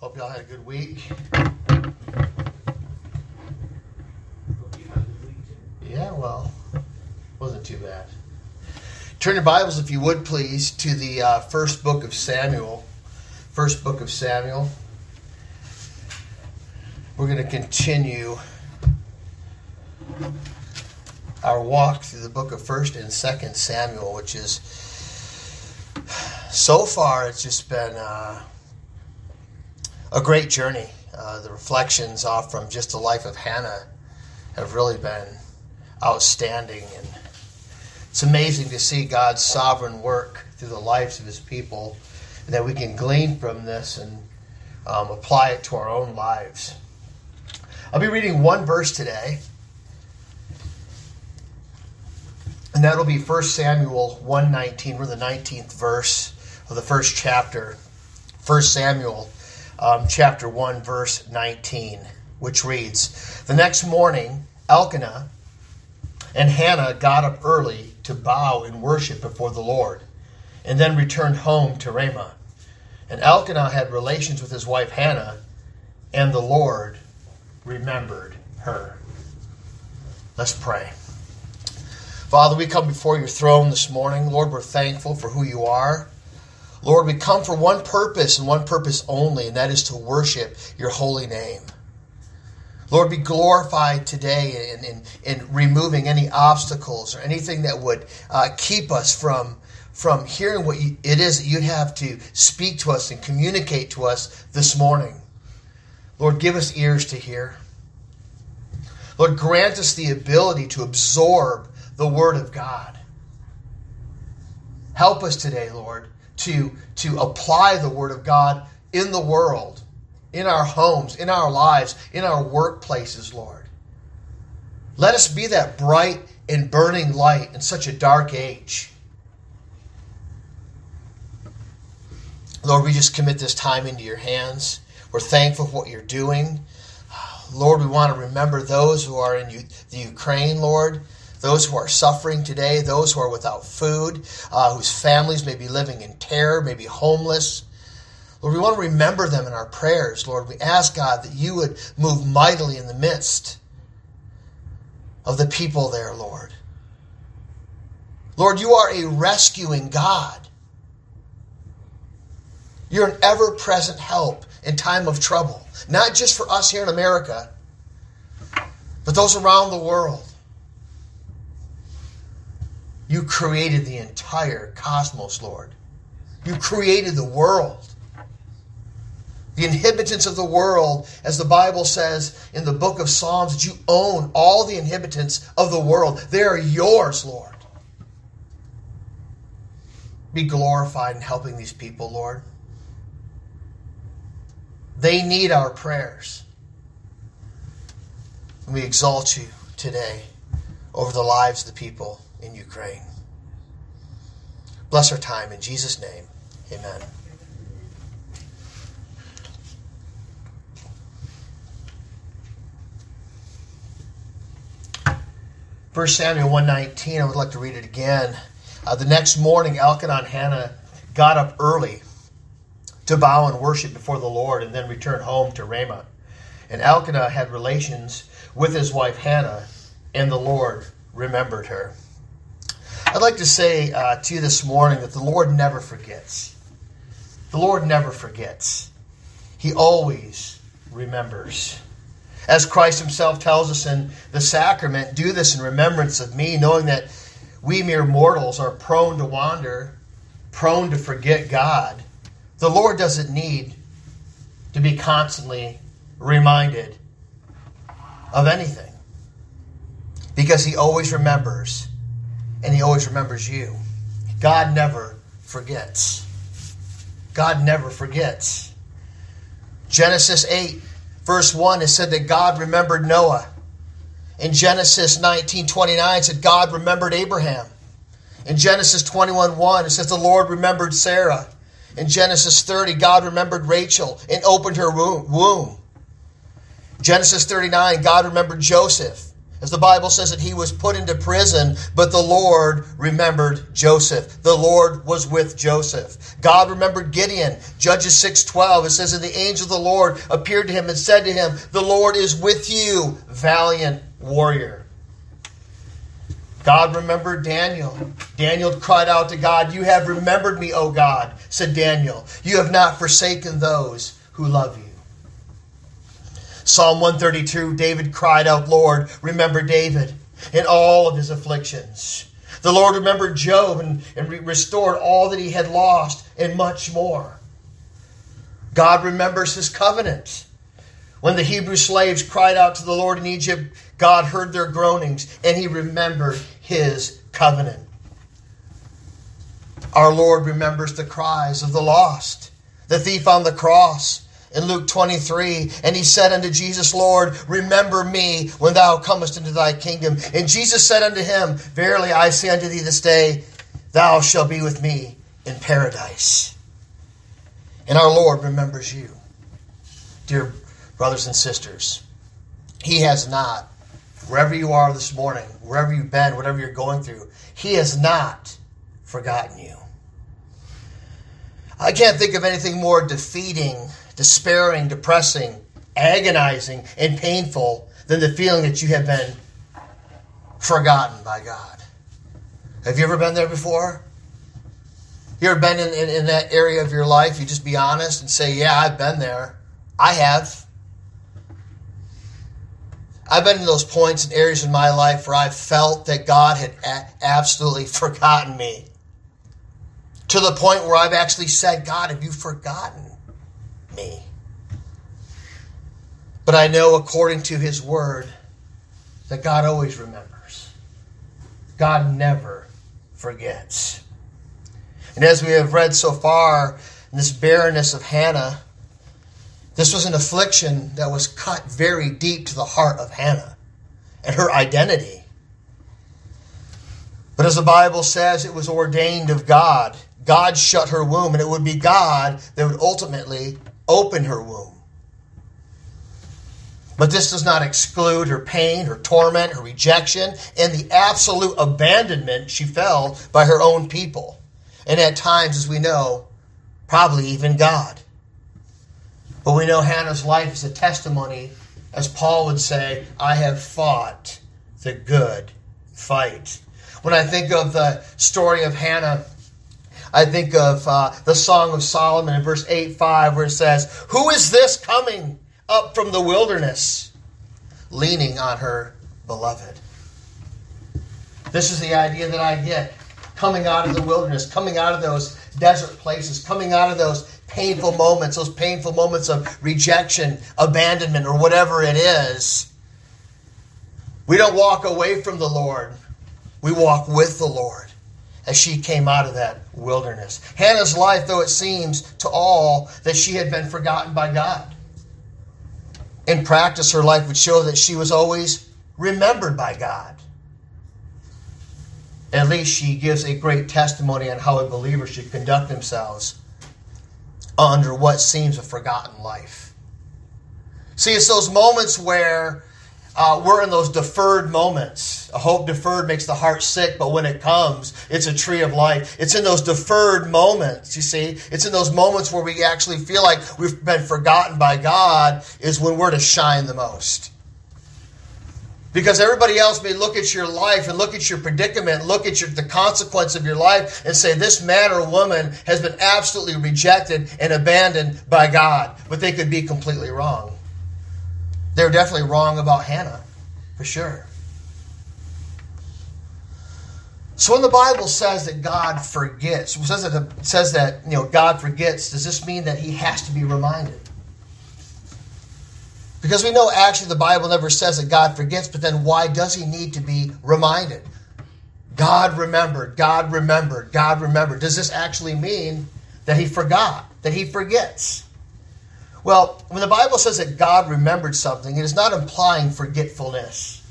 Hope y'all had a good week. Yeah, well, wasn't too bad. Turn your Bibles, if you would please, to the uh, first book of Samuel. First book of Samuel. We're going to continue our walk through the book of First and Second Samuel, which is so far it's just been uh, a great journey. Uh, the reflections off from just the life of Hannah have really been outstanding, and it's amazing to see God's sovereign work through the lives of His people, and that we can glean from this and um, apply it to our own lives. I'll be reading one verse today. And that'll be 1 Samuel 119. We're the 19th verse of the first chapter. 1 Samuel um, chapter 1, verse 19, which reads The next morning, Elkanah and Hannah got up early to bow in worship before the Lord, and then returned home to Ramah. And Elkanah had relations with his wife Hannah, and the Lord remembered her. Let's pray. Father, we come before your throne this morning. Lord, we're thankful for who you are. Lord, we come for one purpose and one purpose only, and that is to worship your holy name. Lord, be glorified today in, in, in removing any obstacles or anything that would uh, keep us from, from hearing what you, it is that you'd have to speak to us and communicate to us this morning. Lord, give us ears to hear. Lord, grant us the ability to absorb the Word of God. Help us today, Lord, to, to apply the Word of God in the world, in our homes, in our lives, in our workplaces, Lord. Let us be that bright and burning light in such a dark age. Lord, we just commit this time into your hands. We're thankful for what you're doing. Lord, we want to remember those who are in the Ukraine, Lord those who are suffering today, those who are without food, uh, whose families may be living in terror, may be homeless. Lord, we want to remember them in our prayers. Lord, we ask God that you would move mightily in the midst of the people there, Lord. Lord, you are a rescuing God. You're an ever present help in time of trouble, not just for us here in America, but those around the world. You created the entire cosmos, Lord. You created the world. The inhabitants of the world, as the Bible says in the book of Psalms, that you own all the inhabitants of the world. They are yours, Lord. Be glorified in helping these people, Lord. They need our prayers. We exalt you today over the lives of the people in Ukraine. Bless our time in Jesus' name. Amen. First Samuel 119, I would like to read it again. Uh, the next morning, Elkanah and Hannah got up early to bow and worship before the Lord and then returned home to Ramah. And Elkanah had relations with his wife Hannah, and the Lord remembered her. I'd like to say uh, to you this morning that the Lord never forgets. The Lord never forgets. He always remembers. As Christ Himself tells us in the sacrament, do this in remembrance of me, knowing that we mere mortals are prone to wander, prone to forget God. The Lord doesn't need to be constantly reminded of anything because He always remembers and He always remembers you. God never forgets. God never forgets. Genesis 8, verse 1, it said that God remembered Noah. In Genesis 19 29, it said God remembered Abraham. In Genesis 21 1, it says the Lord remembered Sarah. In Genesis 30, God remembered Rachel and opened her womb. Genesis 39, God remembered Joseph. As the Bible says that he was put into prison, but the Lord remembered Joseph. The Lord was with Joseph. God remembered Gideon. Judges 6:12 it says and the angel of the Lord appeared to him and said to him, "The Lord is with you, valiant warrior." God remembered Daniel. Daniel cried out to God, "You have remembered me, O God," said Daniel. "You have not forsaken those who love you." Psalm 132, David cried out, Lord, remember David in all of his afflictions. The Lord remembered Job and, and restored all that he had lost and much more. God remembers his covenant. When the Hebrew slaves cried out to the Lord in Egypt, God heard their groanings and he remembered his covenant. Our Lord remembers the cries of the lost, the thief on the cross, in Luke 23, and he said unto Jesus, Lord, remember me when thou comest into thy kingdom. And Jesus said unto him, Verily I say unto thee this day, thou shalt be with me in paradise. And our Lord remembers you. Dear brothers and sisters, he has not, wherever you are this morning, wherever you've been, whatever you're going through, he has not forgotten you. I can't think of anything more defeating despairing, depressing, agonizing, and painful than the feeling that you have been forgotten by God. Have you ever been there before? You ever been in, in, in, that area of your life? You just be honest and say, Yeah, I've been there. I have. I've been in those points and areas in my life where I felt that God had a- absolutely forgotten me. To the point where I've actually said, God, have you forgotten me. But I know according to his word that God always remembers. God never forgets. And as we have read so far in this barrenness of Hannah, this was an affliction that was cut very deep to the heart of Hannah and her identity. But as the Bible says, it was ordained of God. God shut her womb, and it would be God that would ultimately open her womb. But this does not exclude her pain, her torment, her rejection, and the absolute abandonment she felt by her own people. And at times, as we know, probably even God. But we know Hannah's life is a testimony, as Paul would say, I have fought the good fight. When I think of the story of Hannah, I think of uh, the Song of Solomon in verse 8 5, where it says, Who is this coming up from the wilderness, leaning on her beloved? This is the idea that I get coming out of the wilderness, coming out of those desert places, coming out of those painful moments, those painful moments of rejection, abandonment, or whatever it is. We don't walk away from the Lord, we walk with the Lord as she came out of that wilderness. Hannah's life, though it seems to all that she had been forgotten by God, in practice, her life would show that she was always remembered by God. At least she gives a great testimony on how a believer should conduct themselves under what seems a forgotten life. See, it's those moments where uh, we're in those deferred moments. Hope deferred makes the heart sick, but when it comes, it's a tree of life. It's in those deferred moments, you see. It's in those moments where we actually feel like we've been forgotten by God, is when we're to shine the most. Because everybody else may look at your life and look at your predicament, look at your, the consequence of your life, and say, This man or woman has been absolutely rejected and abandoned by God. But they could be completely wrong. They're definitely wrong about Hannah, for sure. So when the Bible says that God forgets, says that says that you know God forgets, does this mean that He has to be reminded? Because we know actually the Bible never says that God forgets, but then why does He need to be reminded? God remembered, God remembered, God remembered. Does this actually mean that He forgot, that He forgets? Well, when the Bible says that God remembered something, it is not implying forgetfulness.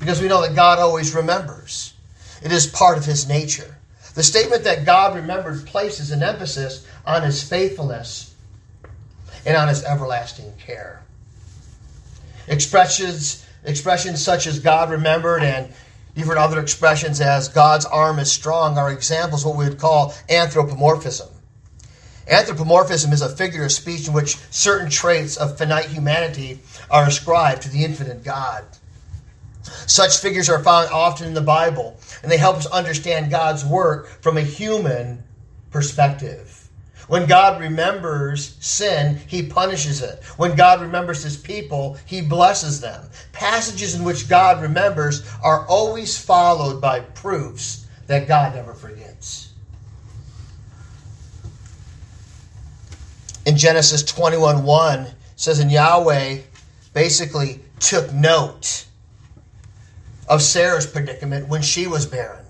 Because we know that God always remembers. It is part of his nature. The statement that God remembered places an emphasis on his faithfulness and on his everlasting care. Expressions Expressions such as God remembered and even other expressions as God's arm is strong are examples of what we would call anthropomorphism. Anthropomorphism is a figure of speech in which certain traits of finite humanity are ascribed to the infinite God. Such figures are found often in the Bible, and they help us understand God's work from a human perspective. When God remembers sin, he punishes it. When God remembers his people, he blesses them. Passages in which God remembers are always followed by proofs that God never forgets. In Genesis 21 1, says, And Yahweh basically took note of Sarah's predicament when she was barren.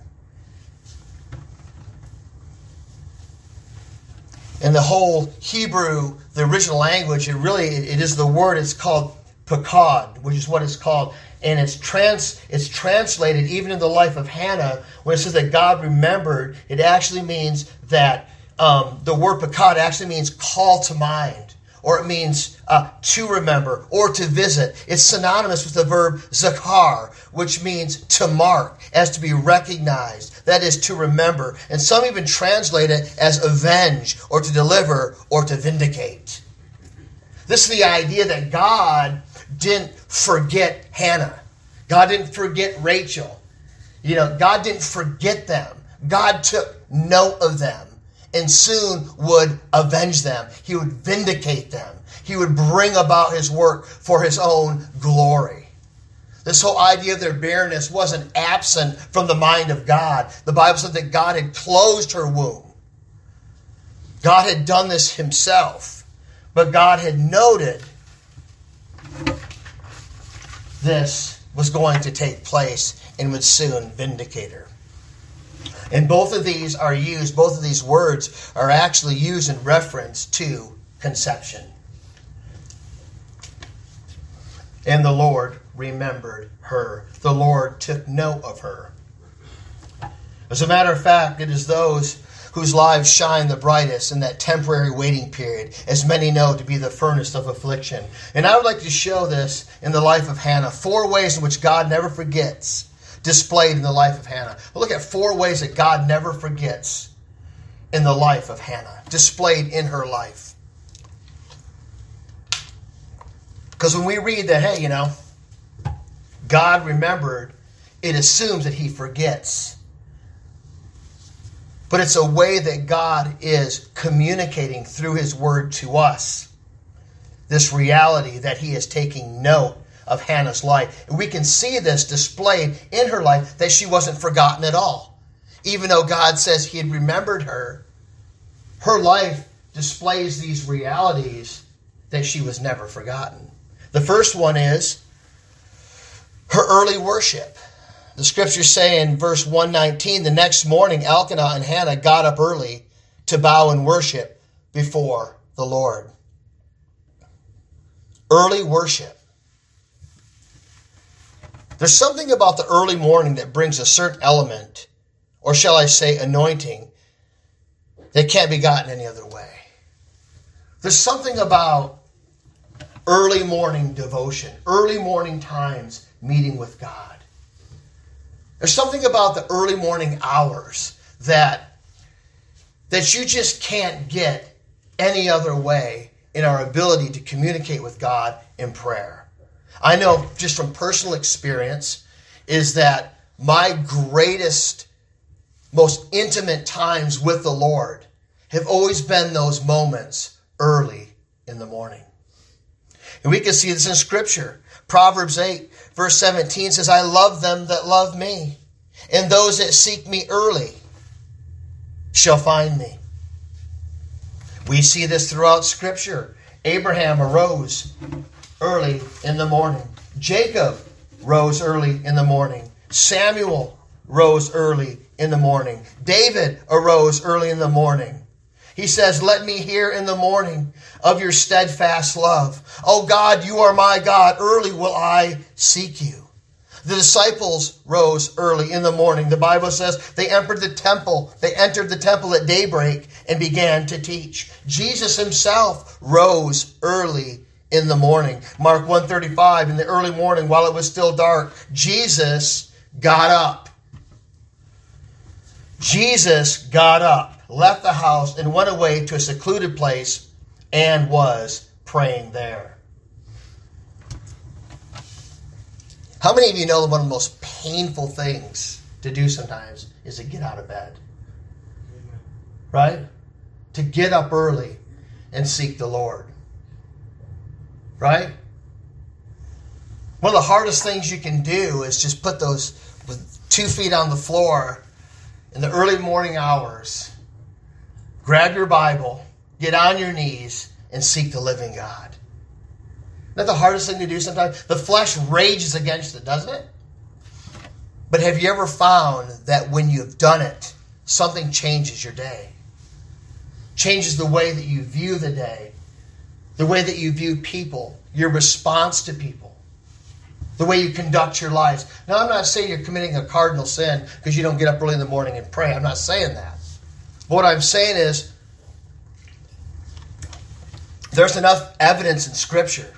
In the whole Hebrew, the original language, it really it is the word. It's called pakad, which is what it's called, and it's trans it's translated even in the life of Hannah when it says that God remembered. It actually means that um, the word pakad actually means call to mind or it means uh, to remember or to visit. It's synonymous with the verb zakar, which means to mark, as to be recognized, that is, to remember. And some even translate it as avenge, or to deliver, or to vindicate. This is the idea that God didn't forget Hannah. God didn't forget Rachel. You know, God didn't forget them. God took note of them and soon would avenge them. He would vindicate them. He would bring about his work for his own glory. This whole idea of their barrenness wasn't absent from the mind of God. The Bible said that God had closed her womb. God had done this himself, but God had noted this was going to take place and would soon vindicate her. And both of these are used, both of these words are actually used in reference to conception. And the Lord remembered her. The Lord took note of her. As a matter of fact, it is those whose lives shine the brightest in that temporary waiting period, as many know to be the furnace of affliction. And I would like to show this in the life of Hannah. Four ways in which God never forgets displayed in the life of Hannah. We'll look at four ways that God never forgets in the life of Hannah, displayed in her life. Because when we read that, hey, you know, God remembered, it assumes that he forgets. But it's a way that God is communicating through his word to us. This reality that he is taking note of Hannah's life. We can see this displayed in her life that she wasn't forgotten at all. Even though God says he had remembered her, her life displays these realities that she was never forgotten. The first one is her early worship. The scriptures say in verse 119 the next morning, Elkanah and Hannah got up early to bow and worship before the Lord. Early worship. There's something about the early morning that brings a certain element, or shall I say, anointing, that can't be gotten any other way. There's something about early morning devotion, early morning times meeting with God. There's something about the early morning hours that that you just can't get any other way in our ability to communicate with God in prayer. I know just from personal experience is that my greatest, most intimate times with the Lord have always been those moments early in the morning. And we can see this in Scripture. Proverbs 8, verse 17 says, I love them that love me, and those that seek me early shall find me. We see this throughout Scripture. Abraham arose early in the morning. Jacob rose early in the morning. Samuel rose early in the morning. David arose early in the morning. He says, Let me hear in the morning of your steadfast love. Oh God, you are my God. Early will I seek you. The disciples rose early in the morning. The Bible says they entered the temple. They entered the temple at daybreak and began to teach. Jesus himself rose early in the morning. Mark 135, in the early morning, while it was still dark, Jesus got up. Jesus got up, left the house, and went away to a secluded place and was praying there. How many of you know that one of the most painful things to do sometimes is to get out of bed? Right? To get up early and seek the Lord. Right? One of the hardest things you can do is just put those with two feet on the floor in the early morning hours. Grab your Bible, get on your knees, and seek the living God. Isn't that the hardest thing to do sometimes? The flesh rages against it, doesn't it? But have you ever found that when you've done it, something changes your day? Changes the way that you view the day, the way that you view people, your response to people, the way you conduct your lives. Now, I'm not saying you're committing a cardinal sin because you don't get up early in the morning and pray. I'm not saying that. But what I'm saying is there's enough evidence in Scripture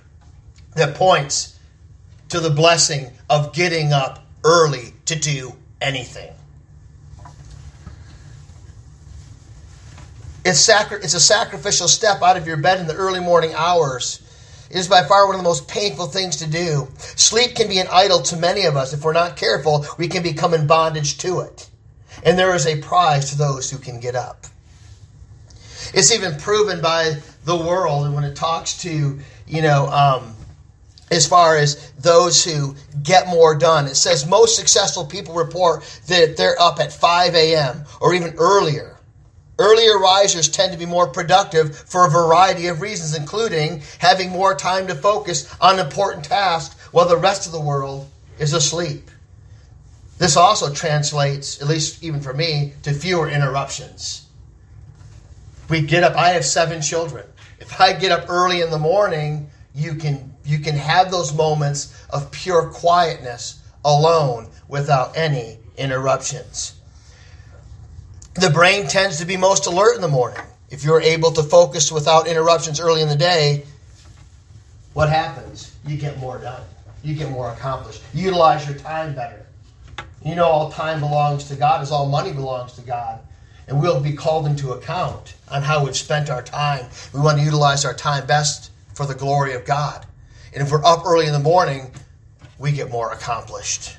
that points to the blessing of getting up early to do anything. It's, sacri- it's a sacrificial step out of your bed in the early morning hours. It is by far one of the most painful things to do. Sleep can be an idol to many of us. If we're not careful, we can become in bondage to it. And there is a prize to those who can get up. It's even proven by the world, and when it talks to, you know, um, as far as those who get more done. It says most successful people report that they're up at 5 a.m. or even earlier. Earlier risers tend to be more productive for a variety of reasons, including having more time to focus on important tasks while the rest of the world is asleep. This also translates, at least even for me, to fewer interruptions. We get up, I have seven children. If I get up early in the morning, you can you can have those moments of pure quietness alone without any interruptions. The brain tends to be most alert in the morning. If you're able to focus without interruptions early in the day, what happens? You get more done. You get more accomplished. You utilize your time better. You know, all time belongs to God, as all money belongs to God. And we'll be called into account on how we've spent our time. We want to utilize our time best for the glory of God. And if we're up early in the morning, we get more accomplished.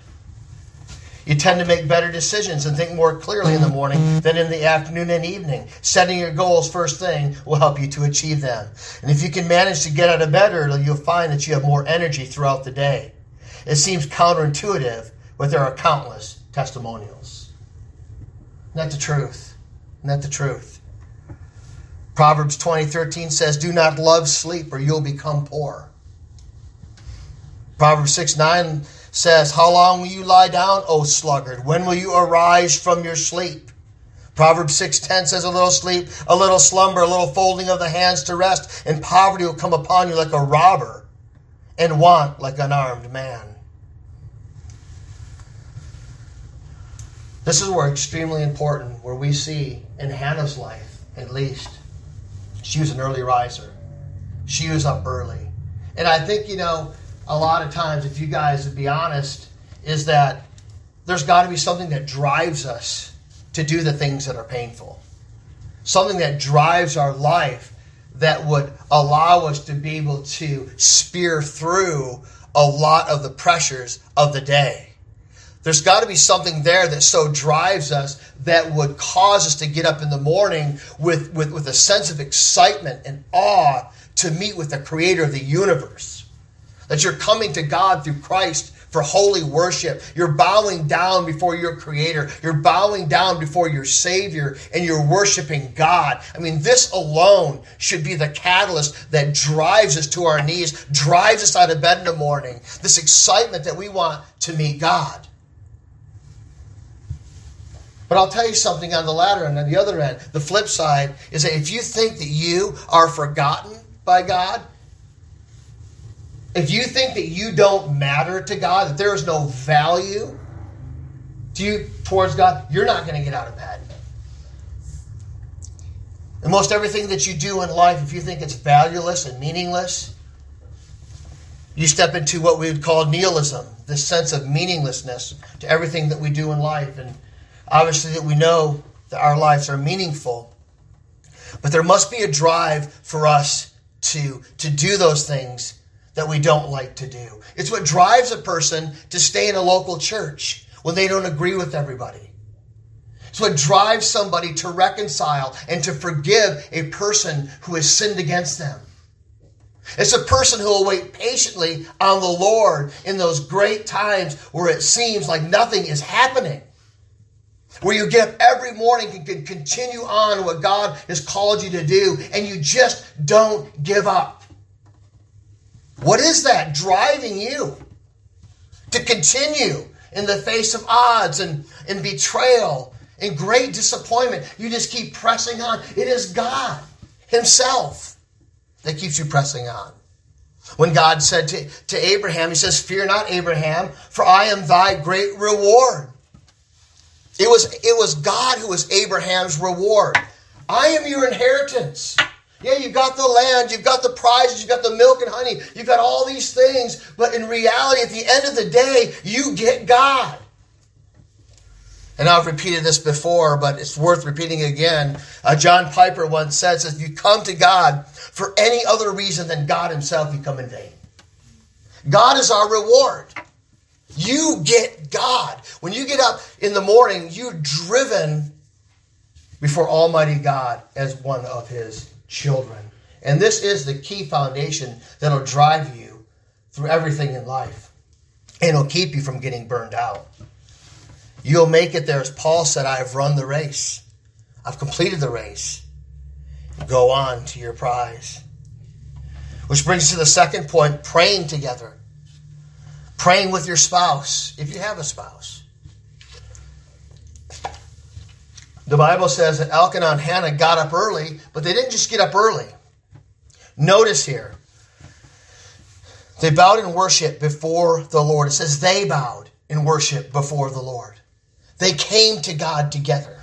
You tend to make better decisions and think more clearly in the morning than in the afternoon and evening. Setting your goals first thing will help you to achieve them. And if you can manage to get out of bed early, you'll find that you have more energy throughout the day. It seems counterintuitive, but there are countless testimonials. Not the truth. Not the truth. Proverbs 20, 13 says, Do not love sleep or you'll become poor. Proverbs 6, 9 says, How long will you lie down, O sluggard? When will you arise from your sleep? Proverbs 6:10 says a little sleep, a little slumber, a little folding of the hands to rest, and poverty will come upon you like a robber, and want like an armed man. This is where extremely important, where we see in Hannah's life, at least, she was an early riser. She was up early. And I think, you know, a lot of times, if you guys would be honest, is that there's got to be something that drives us to do the things that are painful. Something that drives our life that would allow us to be able to spear through a lot of the pressures of the day. There's got to be something there that so drives us that would cause us to get up in the morning with, with, with a sense of excitement and awe to meet with the creator of the universe that you're coming to God through Christ for holy worship. You're bowing down before your Creator. You're bowing down before your Savior and you're worshiping God. I mean, this alone should be the catalyst that drives us to our knees, drives us out of bed in the morning. This excitement that we want to meet God. But I'll tell you something on the latter end, on the other end, the flip side is that if you think that you are forgotten by God, if you think that you don't matter to God, that there is no value to you towards God, you're not going to get out of bed. And most everything that you do in life, if you think it's valueless and meaningless, You step into what we would call nihilism, this sense of meaninglessness to everything that we do in life. And obviously, that we know that our lives are meaningful. But there must be a drive for us to, to do those things that we don't like to do. It's what drives a person to stay in a local church when they don't agree with everybody. It's what drives somebody to reconcile and to forgive a person who has sinned against them. It's a person who will wait patiently on the Lord in those great times where it seems like nothing is happening. Where you get up every morning and can continue on what God has called you to do, and you just don't give up. What is that driving you to continue in the face of odds and, and betrayal and great disappointment? You just keep pressing on. It is God Himself that keeps you pressing on. When God said to, to Abraham, He says, Fear not, Abraham, for I am thy great reward. It was, it was God who was Abraham's reward. I am your inheritance. Yeah, you've got the land, you've got the prizes, you've got the milk and honey, you've got all these things, but in reality, at the end of the day, you get God. And I've repeated this before, but it's worth repeating again. Uh, John Piper once said, if you come to God for any other reason than God Himself, you come in vain. God is our reward. You get God. When you get up in the morning, you're driven before Almighty God as one of His children. And this is the key foundation that'll drive you through everything in life. And it'll keep you from getting burned out. You'll make it there. As Paul said, I have run the race. I've completed the race. Go on to your prize. Which brings us to the second point praying together. Praying with your spouse, if you have a spouse. The Bible says that Elkanah and Hannah got up early, but they didn't just get up early. Notice here, they bowed in worship before the Lord. It says they bowed in worship before the Lord. They came to God together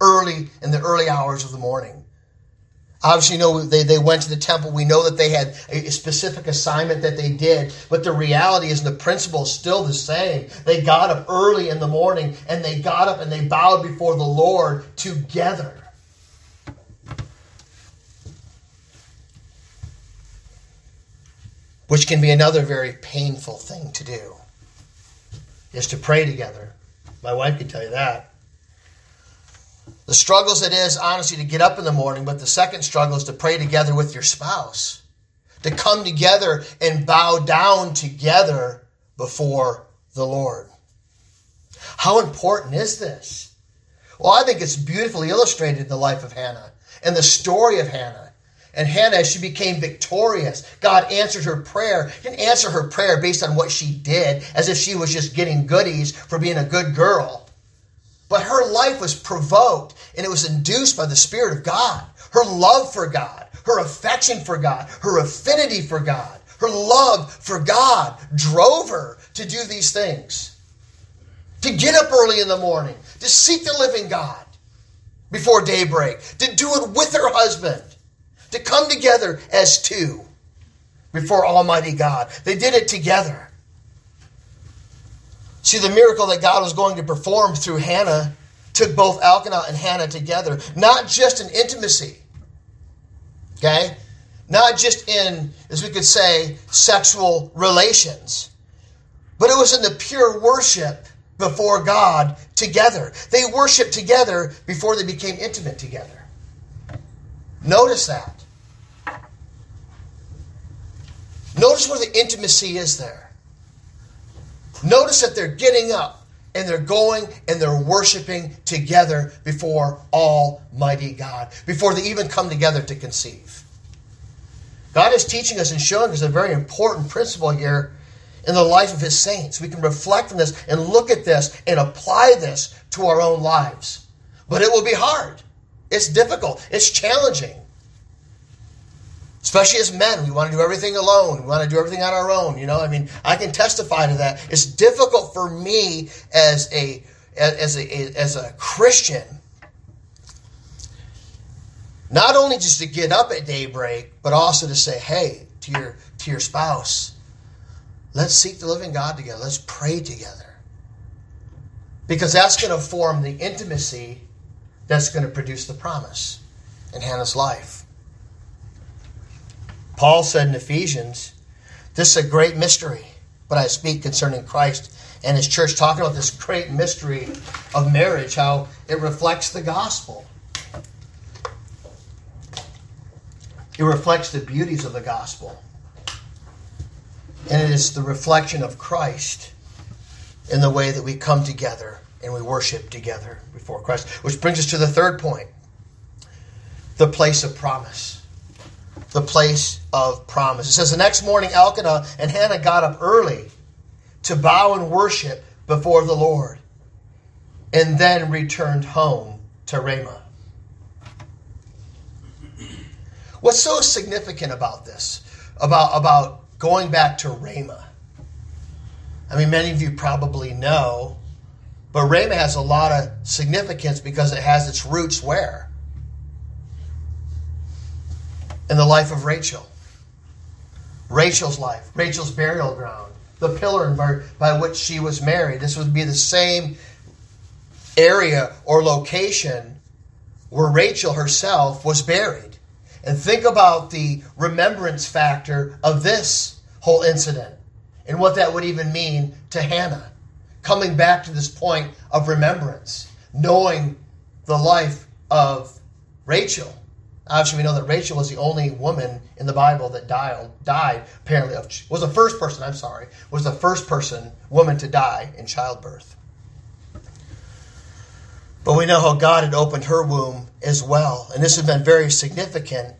early in the early hours of the morning. Obviously, you know, they, they went to the temple. We know that they had a specific assignment that they did, but the reality is the principle is still the same. They got up early in the morning and they got up and they bowed before the Lord together. Which can be another very painful thing to do, is to pray together. My wife could tell you that. The struggles it is, honestly, to get up in the morning, but the second struggle is to pray together with your spouse, to come together and bow down together before the Lord. How important is this? Well, I think it's beautifully illustrated in the life of Hannah and the story of Hannah. And Hannah, as she became victorious, God answered her prayer. He didn't answer her prayer based on what she did, as if she was just getting goodies for being a good girl. But her life was provoked and it was induced by the Spirit of God. Her love for God, her affection for God, her affinity for God, her love for God drove her to do these things. To get up early in the morning, to seek the living God before daybreak, to do it with her husband to come together as two before Almighty God. They did it together. See, the miracle that God was going to perform through Hannah took both Elkanah and Hannah together, not just in intimacy, okay? Not just in, as we could say, sexual relations, but it was in the pure worship before God together. They worshiped together before they became intimate together. Notice that. Notice where the intimacy is there. Notice that they're getting up and they're going and they're worshiping together before Almighty God, before they even come together to conceive. God is teaching us and showing us a very important principle here in the life of His saints. We can reflect on this and look at this and apply this to our own lives. But it will be hard, it's difficult, it's challenging. Especially as men, we want to do everything alone. We want to do everything on our own. You know, I mean, I can testify to that. It's difficult for me as a as a as a Christian, not only just to get up at daybreak, but also to say, "Hey," to your to your spouse, Let's seek the living God together. Let's pray together. Because that's going to form the intimacy that's going to produce the promise in Hannah's life. Paul said in Ephesians, This is a great mystery, but I speak concerning Christ and his church, talking about this great mystery of marriage, how it reflects the gospel. It reflects the beauties of the gospel. And it is the reflection of Christ in the way that we come together and we worship together before Christ. Which brings us to the third point the place of promise. The place of promise. It says the next morning, Elkanah and Hannah got up early to bow and worship before the Lord and then returned home to Ramah. What's so significant about this? About, about going back to Ramah? I mean, many of you probably know, but Ramah has a lot of significance because it has its roots where? In the life of Rachel. Rachel's life, Rachel's burial ground, the pillar by, which she was married. This would be the same area or location where Rachel herself was buried. And think about the remembrance factor of this whole incident and what that would even mean to Hannah. Coming back to this point of remembrance, knowing the life of Rachel. Obviously, we know that Rachel was the only woman in the Bible that died, died apparently, of, was the first person, I'm sorry, was the first person, woman to die in childbirth. But we know how God had opened her womb as well. And this has been very significant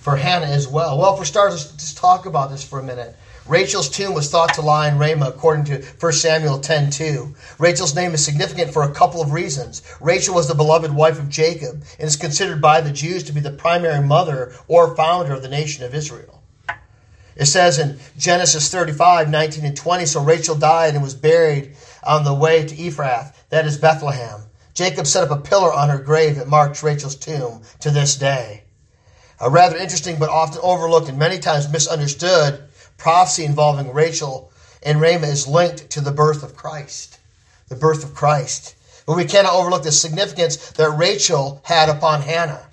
for Hannah as well. Well, for starters, let's just talk about this for a minute. Rachel's tomb was thought to lie in Ramah according to 1 Samuel 10:2. Rachel's name is significant for a couple of reasons. Rachel was the beloved wife of Jacob and is considered by the Jews to be the primary mother or founder of the nation of Israel. It says in Genesis 35, 19 and 20, so Rachel died and was buried on the way to Ephrath, that is Bethlehem. Jacob set up a pillar on her grave that marks Rachel's tomb to this day. A rather interesting but often overlooked and many times misunderstood prophecy involving Rachel and Ramah is linked to the birth of Christ. The birth of Christ. But we cannot overlook the significance that Rachel had upon Hannah.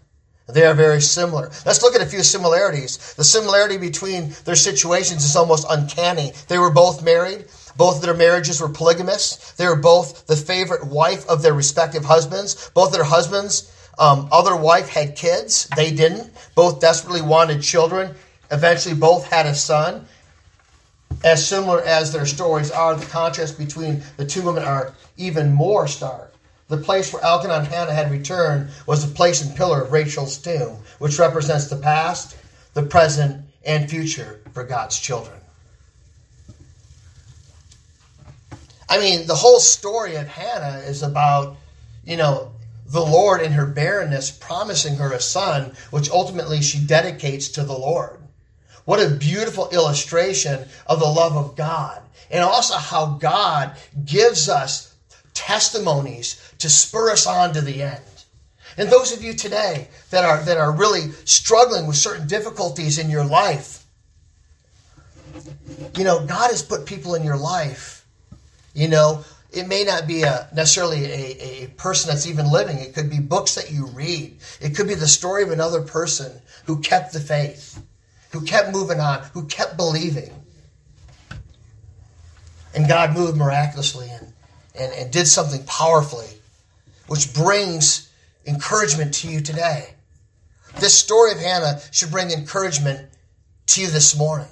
They are very similar. Let's look at a few similarities. The similarity between their situations is almost uncanny. They were both married. Both of their marriages were polygamous. They were both the favorite wife of their respective husbands. Both their husbands, um, other wife had kids. They didn't. Both desperately wanted children. Eventually, both had a son. As similar as their stories are, the contrast between the two women are even more stark. The place where Elkanah and Hannah had returned was the place and pillar of Rachel's tomb, which represents the past, the present, and future for God's children. I mean, the whole story of Hannah is about, you know, the Lord in her barrenness promising her a son, which ultimately she dedicates to the Lord. What a beautiful illustration of the love of God. And also how God gives us testimonies to spur us on to the end. And those of you today that are, that are really struggling with certain difficulties in your life, you know, God has put people in your life, you know, it may not be a, necessarily a, a person that's even living. It could be books that you read. It could be the story of another person who kept the faith, who kept moving on, who kept believing. And God moved miraculously and, and, and did something powerfully, which brings encouragement to you today. This story of Hannah should bring encouragement to you this morning.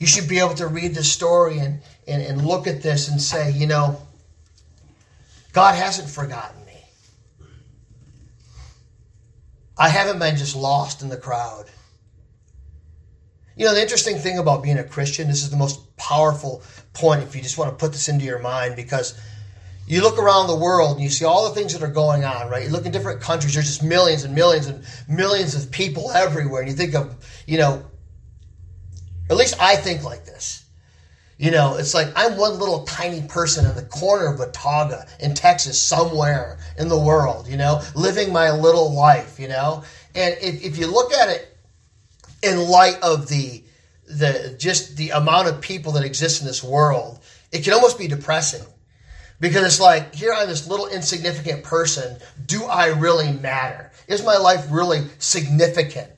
You should be able to read this story and, and, and look at this and say, you know, God hasn't forgotten me. I haven't been just lost in the crowd. You know, the interesting thing about being a Christian, this is the most powerful point if you just want to put this into your mind because you look around the world and you see all the things that are going on, right? You look in different countries, there's just millions and millions and millions of people everywhere. And you think of, you know, at least I think like this. You know, it's like I'm one little tiny person in the corner of Watauga in Texas, somewhere in the world, you know, living my little life, you know. And if, if you look at it in light of the the just the amount of people that exist in this world, it can almost be depressing. Because it's like, here I'm this little insignificant person. Do I really matter? Is my life really significant?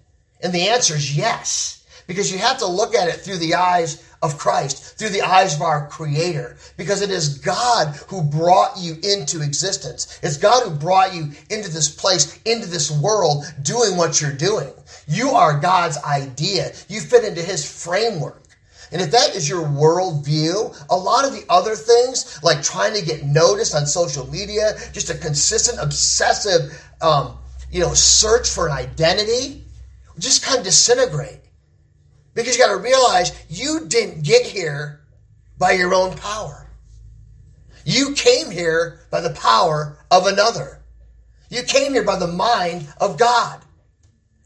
And the answer is yes. Because you have to look at it through the eyes of Christ, through the eyes of our Creator, because it is God who brought you into existence. It's God who brought you into this place, into this world, doing what you're doing. You are God's idea. You fit into His framework. And if that is your worldview, a lot of the other things, like trying to get noticed on social media, just a consistent, obsessive, um, you know, search for an identity, just kind of disintegrate. Because you got to realize you didn't get here by your own power. You came here by the power of another. You came here by the mind of God.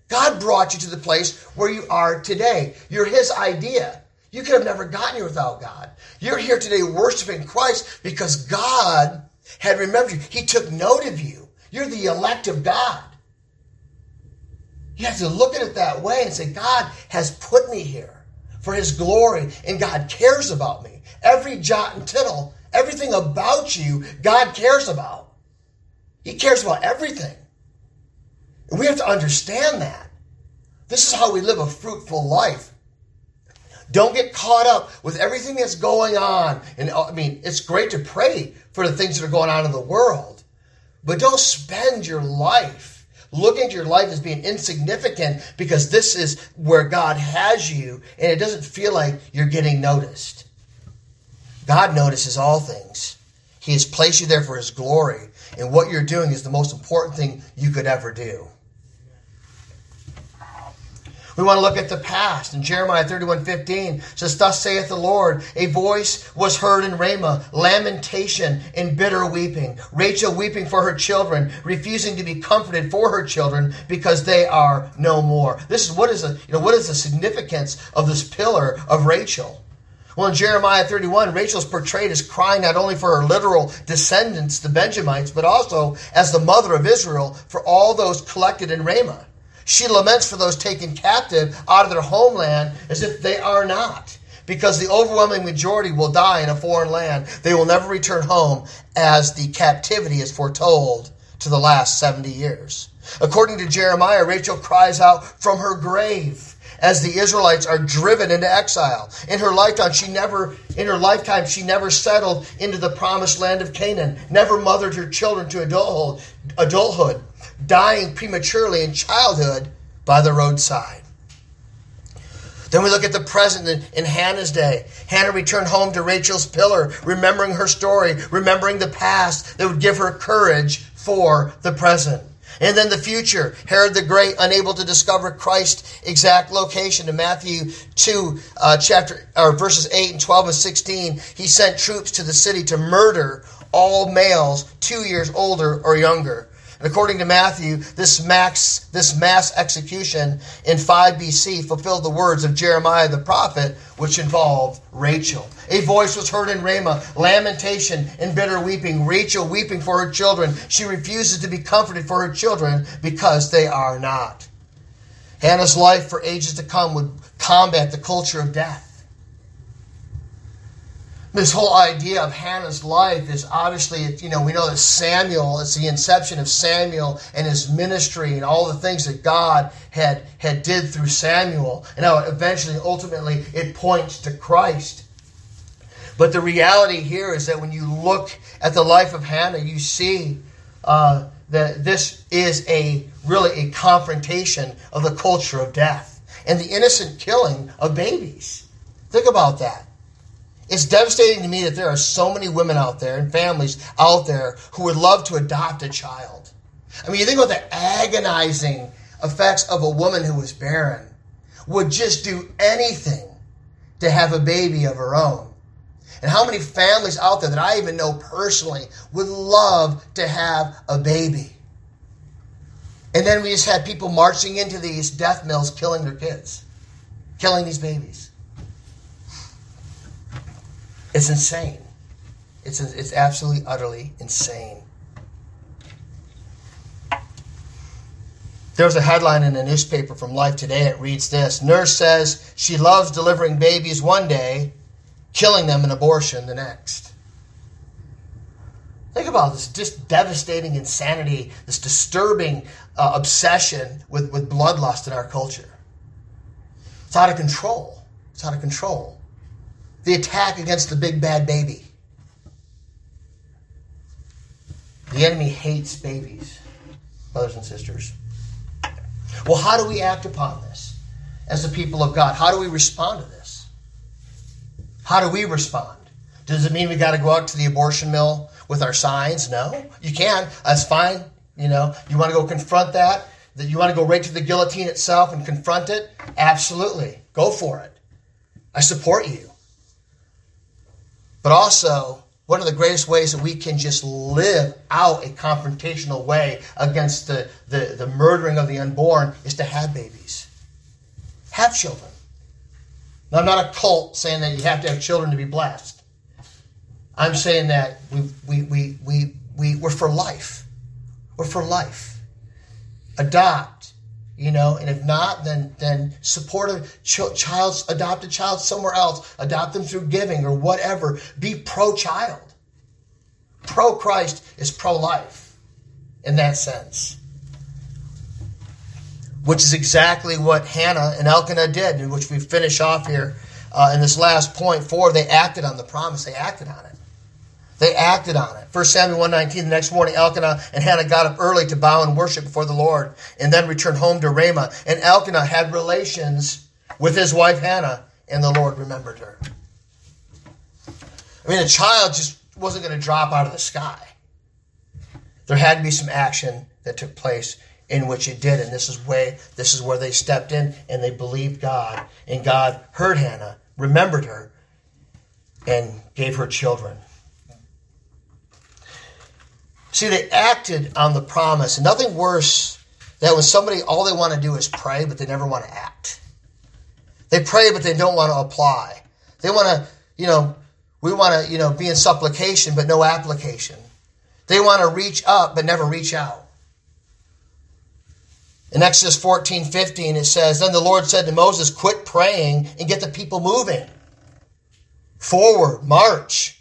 God brought you to the place where you are today. You're His idea. You could have never gotten here without God. You're here today worshiping Christ because God had remembered you. He took note of you. You're the elect of God. You have to look at it that way and say, God has put me here for His glory, and God cares about me. Every jot and tittle, everything about you, God cares about. He cares about everything. And we have to understand that. This is how we live a fruitful life. Don't get caught up with everything that's going on. And uh, I mean, it's great to pray for the things that are going on in the world, but don't spend your life looking at your life as being insignificant because this is where God has you and it doesn't feel like you're getting noticed. God notices all things. He has placed you there for His glory, and what you're doing is the most important thing you could ever do. We want to look at the past. In Jeremiah 31 15 says, Thus saith the Lord, a voice was heard in Ramah, lamentation and bitter weeping. Rachel weeping for her children, refusing to be comforted for her children because they are no more. This is what is the, you know, what is the significance of this pillar of Rachel? Well, in Jeremiah 31, Rachel's portrayed as crying not only for her literal descendants, the Benjamites, but also as the mother of Israel for all those collected in Ramah. She laments for those taken captive out of their homeland as if they are not, because the overwhelming majority will die in a foreign land. They will never return home as the captivity is foretold to the last 70 years. According to Jeremiah, Rachel cries out from her grave as the Israelites are driven into exile. In her lifetime, she never in her lifetime she never settled into the promised land of Canaan, never mothered her children to adulthood, adulthood dying prematurely in childhood by the roadside. Then we look at the present in, Hannah's day. Hannah returned home to Rachel's pillar, remembering her story, remembering the past that would give her courage for the present. And then the future, Herod the Great, unable to discover Christ's exact location. In Matthew 2, uh, chapter, or verses 8 and 12 and 16, he sent troops to the city to murder all males two years older or younger. And according to Matthew, this mass, this mass execution in 5 BC fulfilled the words of Jeremiah the prophet, which involved Rachel. A voice was heard in Ramah, lamentation and bitter weeping, Rachel weeping for her children. She refuses to be comforted for her children because they are not. Hannah's life for ages to come would combat the culture of death. This whole idea of Hannah's life is obviously, you know, we know that Samuel, it's the inception of Samuel and his ministry and all the things that God had, had did through Samuel. And how eventually, ultimately, it points to Christ. But the reality here is that when you look at the life of Hannah, you see uh, that this is a really a confrontation of the culture of death and the innocent killing of babies. Think about that. It's devastating to me that there are so many women out there and families out there who would love to adopt a child. I mean, you think about the agonizing effects of a woman who was barren, would just do anything to have a baby of her own. And how many families out there that I even know personally would love to have a baby? And then we just had people marching into these death mills killing their kids, killing these babies. It's insane. It's, it's absolutely, utterly insane. There's a headline in a newspaper from Life Today. It reads this Nurse says she loves delivering babies one day, killing them in abortion the next. Think about this just devastating insanity, this disturbing uh, obsession with, with bloodlust in our culture. It's out of control. It's out of control. The attack against the big bad baby. The enemy hates babies, brothers and sisters. Well, how do we act upon this as the people of God? How do we respond to this? How do we respond? Does it mean we got to go out to the abortion mill with our signs? No, you can. That's fine. You know, you want to go confront that. That you want to go right to the guillotine itself and confront it? Absolutely, go for it. I support you. But also, one of the greatest ways that we can just live out a confrontational way against the, the, the murdering of the unborn is to have babies. Have children. Now, I'm not a cult saying that you have to have children to be blessed. I'm saying that we, we, we, we, we, we're for life. We're for life. Adopt, you know, and if not, then then support a ch- child's adopt a child somewhere else. Adopt them through giving or whatever. Be pro-child. Pro-Christ is pro-life in that sense. Which is exactly what Hannah and Elkanah did, which we finish off here uh, in this last. Four, they acted on the promise. They acted on it. They acted on it. 1 Samuel 119, the next morning, Elkanah and Hannah got up early to bow and worship before the Lord and then returned home to Ramah. And Elkanah had relations with his wife Hannah, and the Lord remembered her. I mean, a child just wasn't going to drop out of the sky. There had to be some action that took place in which it did, and this is way this is where they stepped in and they believed God, and God heard Hannah, remembered her, and gave her children. See, they acted on the promise. And nothing worse than when somebody, all they want to do is pray, but they never want to act. They pray, but they don't want to apply. They want to, you know, we want to, you know, be in supplication, but no application. They want to reach up, but never reach out. In Exodus 14, 15, it says, Then the Lord said to Moses, Quit praying and get the people moving. Forward, march.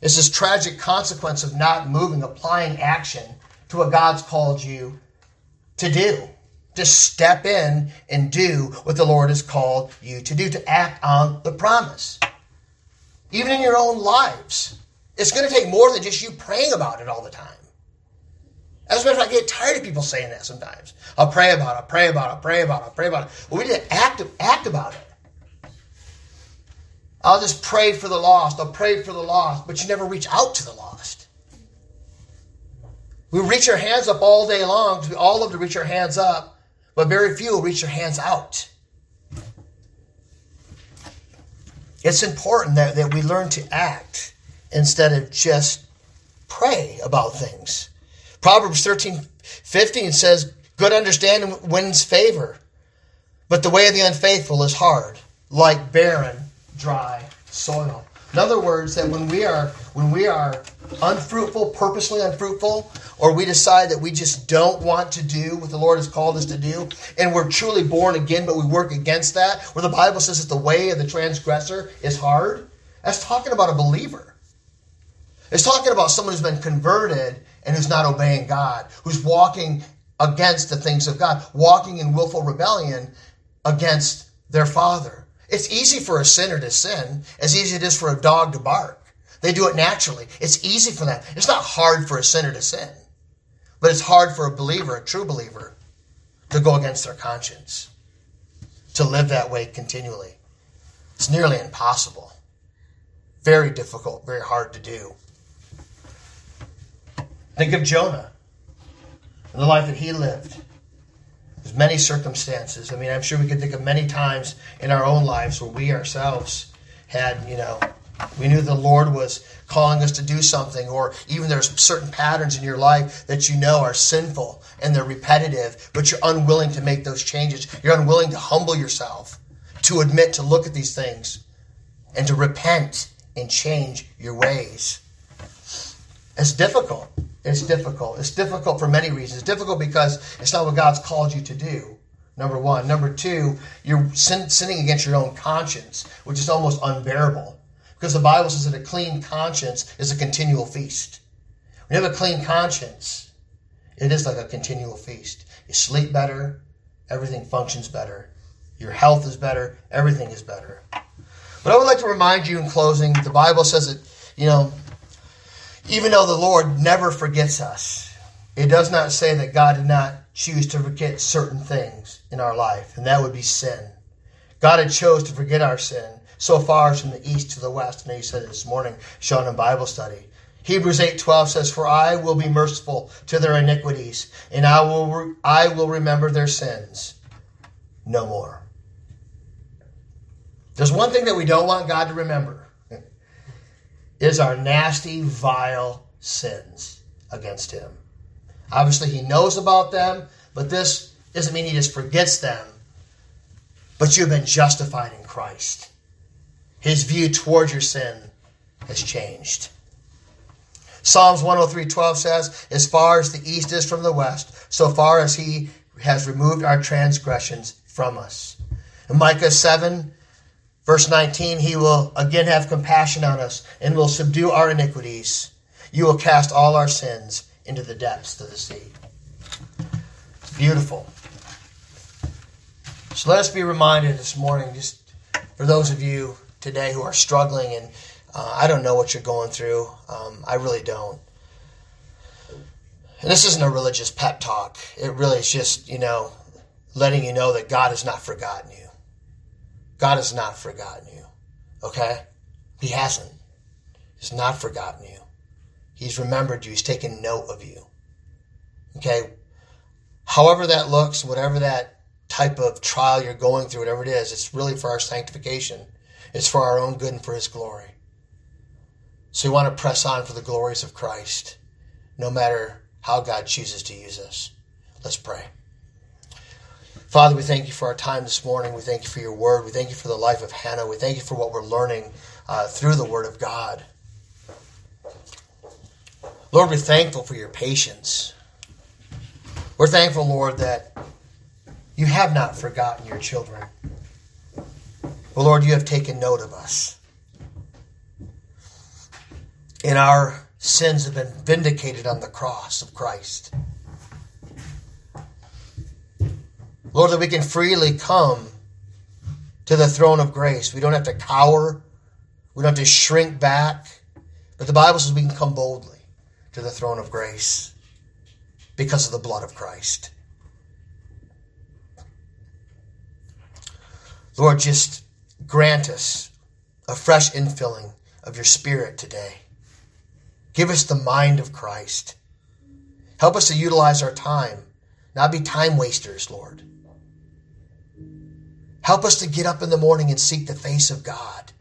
It's this tragic consequence of not moving, applying action to what God's called you to do. To step in and do what the Lord has called you to do, to act on the promise. Even in your own lives. It's going to take more than just you praying about it all the time. As a matter of fact, I get tired of people saying that sometimes. I'll pray about it, I'll pray about it, I'll pray about it, I'll pray about it. Well, we need to act, act about it. I'll just pray for the lost. I'll pray for the lost. But you never reach out to the lost. We reach our hands up all day long because we all love to reach our hands up, but very few reach their hands out. It's important that, that we learn to act instead of just pray about things. Proverbs 13 15 says, Good understanding wins favor, but the way of the unfaithful is hard, like barren dry soil. In other words, that when we are when we are unfruitful, purposely unfruitful, or we decide that we just don't want to do what the Lord has called us to do, and we're truly born again, but we work against that, where the Bible says that the way of the transgressor is hard, that's talking about a believer. It's talking about someone who's been converted and who's not obeying God, who's walking against the things of God, walking in willful rebellion against their Father. It's easy for a sinner to sin, as easy as it is for a dog to bark. They do it naturally. It's easy for them. It's not hard for a sinner to sin, but it's hard for a believer, a true believer, to go against their conscience, to live that way continually. It's nearly impossible. Very difficult, very hard to do. Think of Jonah and the life that he lived. There's many circumstances. I mean, I'm sure we could think of many times in our own lives where we ourselves had, you know, we knew the Lord was calling us to do something, or even there's certain patterns in your life that you know are sinful and they're repetitive, but you're unwilling to make those changes. You're unwilling to humble yourself, to admit, to look at these things, and to repent and change your ways. It's difficult. It's difficult. It's difficult for many reasons. It's difficult because it's not what God's called you to do. Number one. Number two, you're sin- sinning against your own conscience, which is almost unbearable. Because the Bible says that a clean conscience is a continual feast. When you have a clean conscience, it is like a continual feast. You sleep better, everything functions better. Your health is better, everything is better. But I would like to remind you in closing, the Bible says that, you know, even though the Lord never forgets us, it does not say that God did not choose to forget certain things in our life, and that would be sin. God had chose to forget our sin so far as from the east to the west. And he said this morning, Sean in Bible study. Hebrews 8:12 says, "For I will be merciful to their iniquities, and I will re- I will remember their sins no more." There's one thing that we don't want God to remember is our nasty, vile sins against Him. Obviously, He knows about them, but this doesn't mean He just forgets them. But you've been justified in Christ. His view towards your sin has changed. Psalms 103:12 says, "As far as the east is from the west, so far as he has removed our transgressions from us." In Micah 7 verse 19, he will again have compassion on us and will subdue our iniquities. You will cast all our sins into the depths of the sea. Beautiful. So let us be reminded this morning, just for those of you today who are struggling and uh, I don't know what you're going through. Um, I really don't. And this isn't a religious pep talk. It really is just, you know, letting you know that God has not forgotten you. God has not forgotten you. Okay? He hasn't. He's not forgotten you. He's remembered you. He's taken note of you. Okay? However that looks, whatever that type of trial you're going through, whatever it is, it's really for our sanctification. It's for our own good and for His glory. So we want to press on for the glories of Christ, no matter how God chooses to use us. Let's pray. Father, we thank you for our time this morning. We thank you for your word. We thank you for the life of Hannah. We thank you for what we're learning uh, through the word of God. Lord, we're thankful for your patience. We're thankful, Lord, that you have not forgotten your children. But Lord, you have taken note of us and our sins have been vindicated on the cross of Christ. Lord, that we can freely come to the throne of grace. We don't have to cower, we don't have to shrink back, but the Bible says we can come boldly to the throne of grace because of the blood of Christ. Lord, just grant us a fresh infilling of your spirit today. Give us the mind of Christ. Help us to utilize our time, not be time wasters, Lord. Help us to get up in the morning and seek the face of God.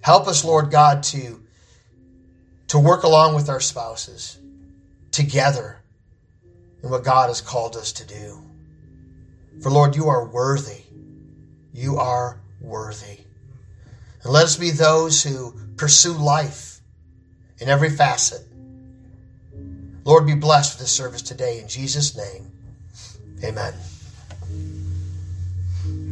Help us, Lord God, to, to work along with our spouses together in what God has called us to do. For, Lord, you are worthy. You are worthy. And let us be those who pursue life in every facet. Lord, be blessed with this service today. In Jesus' name, amen.